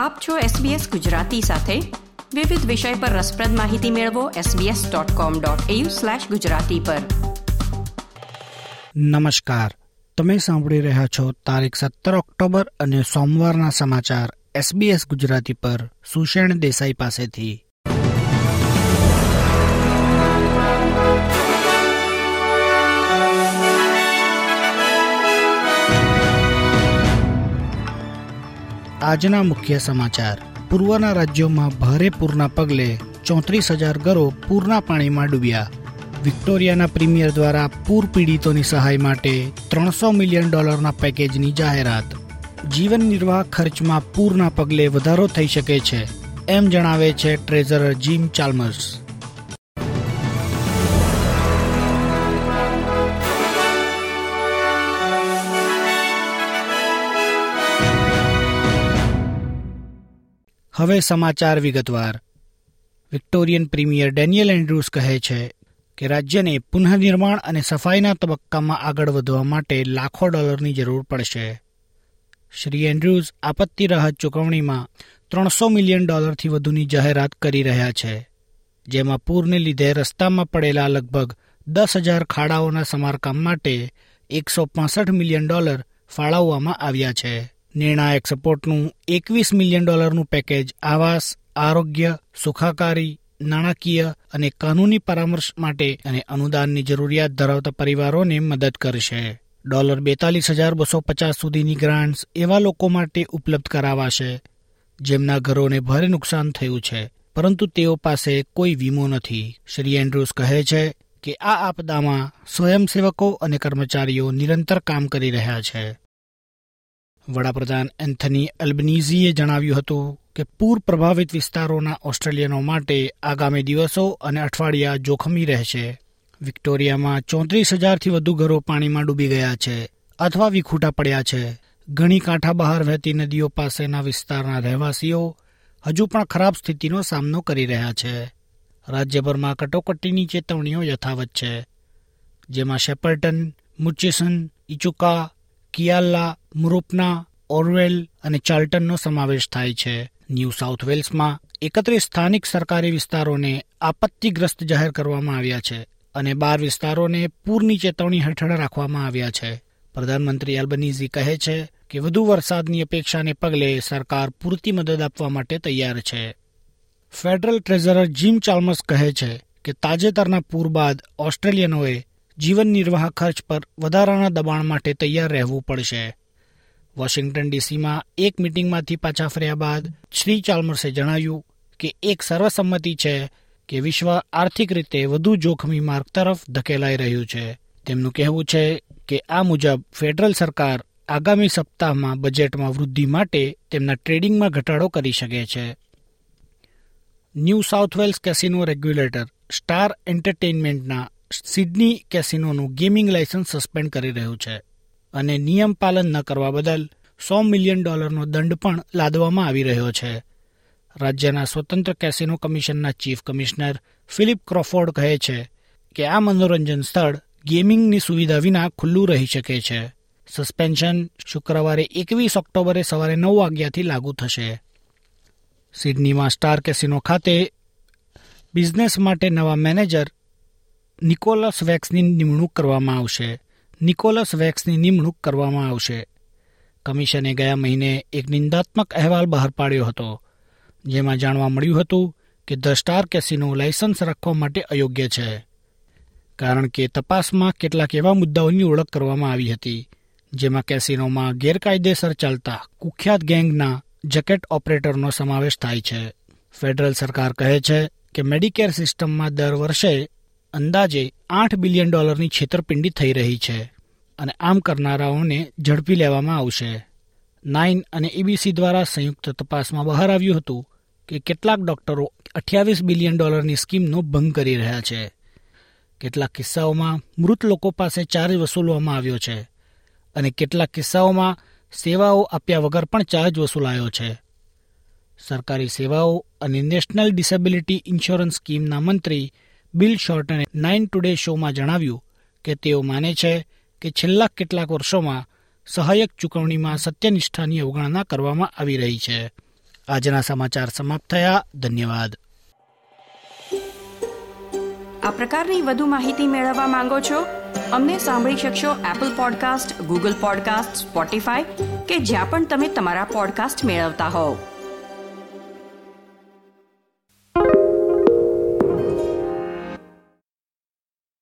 આપ છો SBS ગુજરાતી સાથે. વિવિધ વિષય પર રસપ્રદ માહિતી મેળવો sbs.com.au/gujarati પર. નમસ્કાર. તમે સાંભળી રહ્યા છો તારીખ સત્તર ઓક્ટોબર અને સોમવારના સમાચાર SBS ગુજરાતી પર સુષેણ દેસાઈ પાસેથી. આજના મુખ્ય સમાચાર. પૂર્વના રાજ્યોમાં ભારે પૂરના પગલે ચોત્રીસ હજાર ઘરો પૂરના પાણીમાં ડૂબ્યા. વિક્ટોરિયાના પ્રીમિયર દ્વારા પૂર પીડિતોની સહાય માટે ત્રણસો મિલિયન ડોલરના પેકેજની જાહેરાત. જીવન નિર્વાહ ખર્ચમાં પૂરના પગલે વધારો થઈ શકે છે, એમ જણાવે છે ટ્રેઝરર જીમ ચાલ્મર્સ. હવે સમાચાર વિગતવાર. વિક્ટોરિયન પ્રીમિયર ડેનિયલ એન્ડ્રુસ કહે છે કે રાજ્યને પુનઃનિર્માણ અને સફાઈના તબક્કામાં આગળ વધવા માટે લાખો ડોલરની જરૂર પડશે. શ્રી એન્ડ્રુઝ આપત્તિ રાહત ચૂકવણીમાં ત્રણસો મિલિયન ડોલરથી વધુની જાહેરાત કરી રહ્યા છે, જેમાં પૂરને લીધે રસ્તામાં પડેલા લગભગ દસ હજાર ખાડાઓના સમારકામ માટે એકસો મિલિયન ડોલર ફાળવવામાં આવ્યા છે. નિર્ણાયક સપોર્ટનું એકવીસ મિલિયન ડોલરનું પેકેજ આવાસ, આરોગ્ય, સુખાકારી, નાણાકીય અને કાનૂની પરામર્શ માટે અને અનુદાનની જરૂરિયાત ધરાવતા પરિવારોને મદદ કરશે. ડોલર બેતાલીસ હજાર બસો પચાસ સુધીની ગ્રાન્ટ્સ એવા લોકો માટે ઉપલબ્ધ કરાવાશે, જેમના ઘરોને ભારે નુકસાન થયું છે, પરંતુ તેઓ પાસે કોઈ વીમો નથી. શ્રી એન્ડ્રુસ કહે છે કે આ આપદામાં સ્વયંસેવકો અને કર્મચારીઓ નિરંતર કામ કરી રહ્યા છે. વડાપ્રધાન એન્થની એલ્બનીઝીએ જણાવ્યું હતું કે પૂર પ્રભાવિત વિસ્તારોના ઓસ્ટ્રેલિયનો માટે આગામી દિવસો અને અઠવાડિયા જોખમી રહેશે. વિક્ટોરિયામાં ચોત્રીસ હજારથી વધુ ઘરો પાણીમાં ડૂબી ગયા છે અથવા વિખૂટા પડ્યા છે. ઘણી કાંઠા બહાર વહેતી નદીઓ પાસેના વિસ્તારના રહેવાસીઓ હજુ પણ ખરાબ સ્થિતિનો સામનો કરી રહ્યા છે. રાજ્યભરમાં કટોકટીની ચેતવણીઓ યથાવત છે. જેમાં શેપર્ટન મુચિસન ઇચુકા કિયાલ્લા મુરુપના ઓરવેલ અને ચાર્લ્ટનનો સમાવેશ થાય છે. ન્યૂ સાઉથ વેલ્સમાં એકત્રીસ સ્થાનિક સરકારી વિસ્તારોને આપત્તિગ્રસ્ત જાહેર કરવામાં આવ્યા છે અને બાર વિસ્તારોને પૂરની ચેતવણી હેઠળ રાખવામાં આવ્યા છે. પ્રધાનમંત્રી એલ્બનીઝી કહે છે કે વધુ વરસાદની અપેક્ષાને પગલે સરકાર પૂરતી મદદ આપવા માટે તૈયાર છે. ફેડરલ ટ્રેઝરર જીમ ચાલ્મસ કહે છે કે તાજેતરના પૂર બાદ ઓસ્ટ્રેલિયનોએ જીવન નિર્વાહ ખર્ચ પર વધારાના દબાણ માટે તૈયાર રહેવું પડશે. વોશિંગ્ટન ડીસીમાં એક મિટિંગમાંથી પાછા ફર્યા બાદ શ્રી ચાલ્મર્સે જણાવ્યું કે એક સર્વસંમતિ છે કે વિશ્વ આર્થિક રીતે વધુ જોખમી માર્ગ તરફ ધકેલાઈ રહ્યું છે. તેમનું કહેવું છે કે આ મુજબ ફેડરલ સરકાર આગામી સપ્તાહમાં બજેટમાં વૃદ્ધિ માટે તેમના ટ્રેડિંગમાં ઘટાડો કરી શકે છે. New South Wales casino regulator star એન્ટરટેઇનમેન્ટના Sydney કેસિનોનું ગેમિંગ લાયસન્સ સસ્પેન્ડ કરી રહ્યું છે અને નિયમ પાલન ન કરવા બદલ સો મિલિયન ડોલરનો દંડ પણ લાદવામાં આવી રહ્યો છે. રાજ્યના સ્વતંત્ર કેસિનો કમિશનના ચીફ કમિશનર ફિલિપ ક્રોફોર્ડ કહે છે કે આ મનોરંજન સ્થળ ગેમિંગની સુવિધા વિના ખુલ્લું રહી શકે છે. સસ્પેન્શન શુક્રવારે એકવીસ ઓક્ટોબરે સવારે નવ વાગ્યાથી લાગુ થશે. સિડનીમાં સ્ટાર કેસિનો ખાતે બિઝનેસ માટે નવા મેનેજર નિકોલસ વેક્સની નિમણૂક કરવામાં આવશે. નિકોલસ વેક્સની નિમણૂક કરવામાં આવશે. કમિશને ગયા મહિને એક નિંદાત્મક અહેવાલ બહાર પાડ્યો હતો, જેમાં જાણવા મળ્યું હતું કે ધ સ્ટાર કેસિનો લાયસન્સ રાખવા માટે અયોગ્ય છે, કારણ કે તપાસમાં કેટલાક એવા મુદ્દાઓની ઓળખ કરવામાં આવી હતી, જેમાં કેસિનોમાં ગેરકાયદેસર ચાલતા કુખ્યાત ગેંગના જેકેટ ઓપરેટરનો સમાવેશ થાય છે. ફેડરલ સરકાર કહે છે કે મેડિકેર સિસ્ટમમાં દર વર્ષે અંદાજે આઠ બિલિયન ડોલરની છેતરપિંડી થઈ રહી છે અને આમ કરનારાઓને ઝડપી લેવામાં આવશે. નાઇન અને એબીસી દ્વારા સંયુક્ત તપાસમાં બહાર આવ્યું હતું કે કેટલાક ડોક્ટરો અઠ્યાવીસ બિલિયન ડોલરની સ્કીમનો ભંગ કરી રહ્યા છે. કેટલાક કિસ્સાઓમાં મૃત લોકો પાસે ચાર્જ વસૂલવામાં આવ્યો છે અને કેટલાક કિસ્સાઓમાં સેવાઓ આપ્યા વગર પણ ચાર્જ વસૂલાયો છે. સરકારી સેવાઓ અને નેશનલ ડિસેબિલિટી ઇન્સ્યોરન્સ સ્કીમના મંત્રી બિલ શોર્ટને નાઇન ટુડે શોમાં જણાવ્યું કે તેઓ માને છે કે છેલ્લા કેટલાક વર્ષોમાં સહાયક ચૂકવણીમાં સત્યનિષ્ઠાની અવગણના કરવામાં આવી રહી છે. આજના સમાચાર સમાપ્ત થયા. ધન્યવાદ. આ પ્રકારની વધુ માહિતી મેળવવા માંગો છો? અમને સાંભળી શકશો Apple podcast Google podcast Spotify કે જ્યાં પણ તમે તમારા પોડકાસ્ટ મેળવતા હોવ.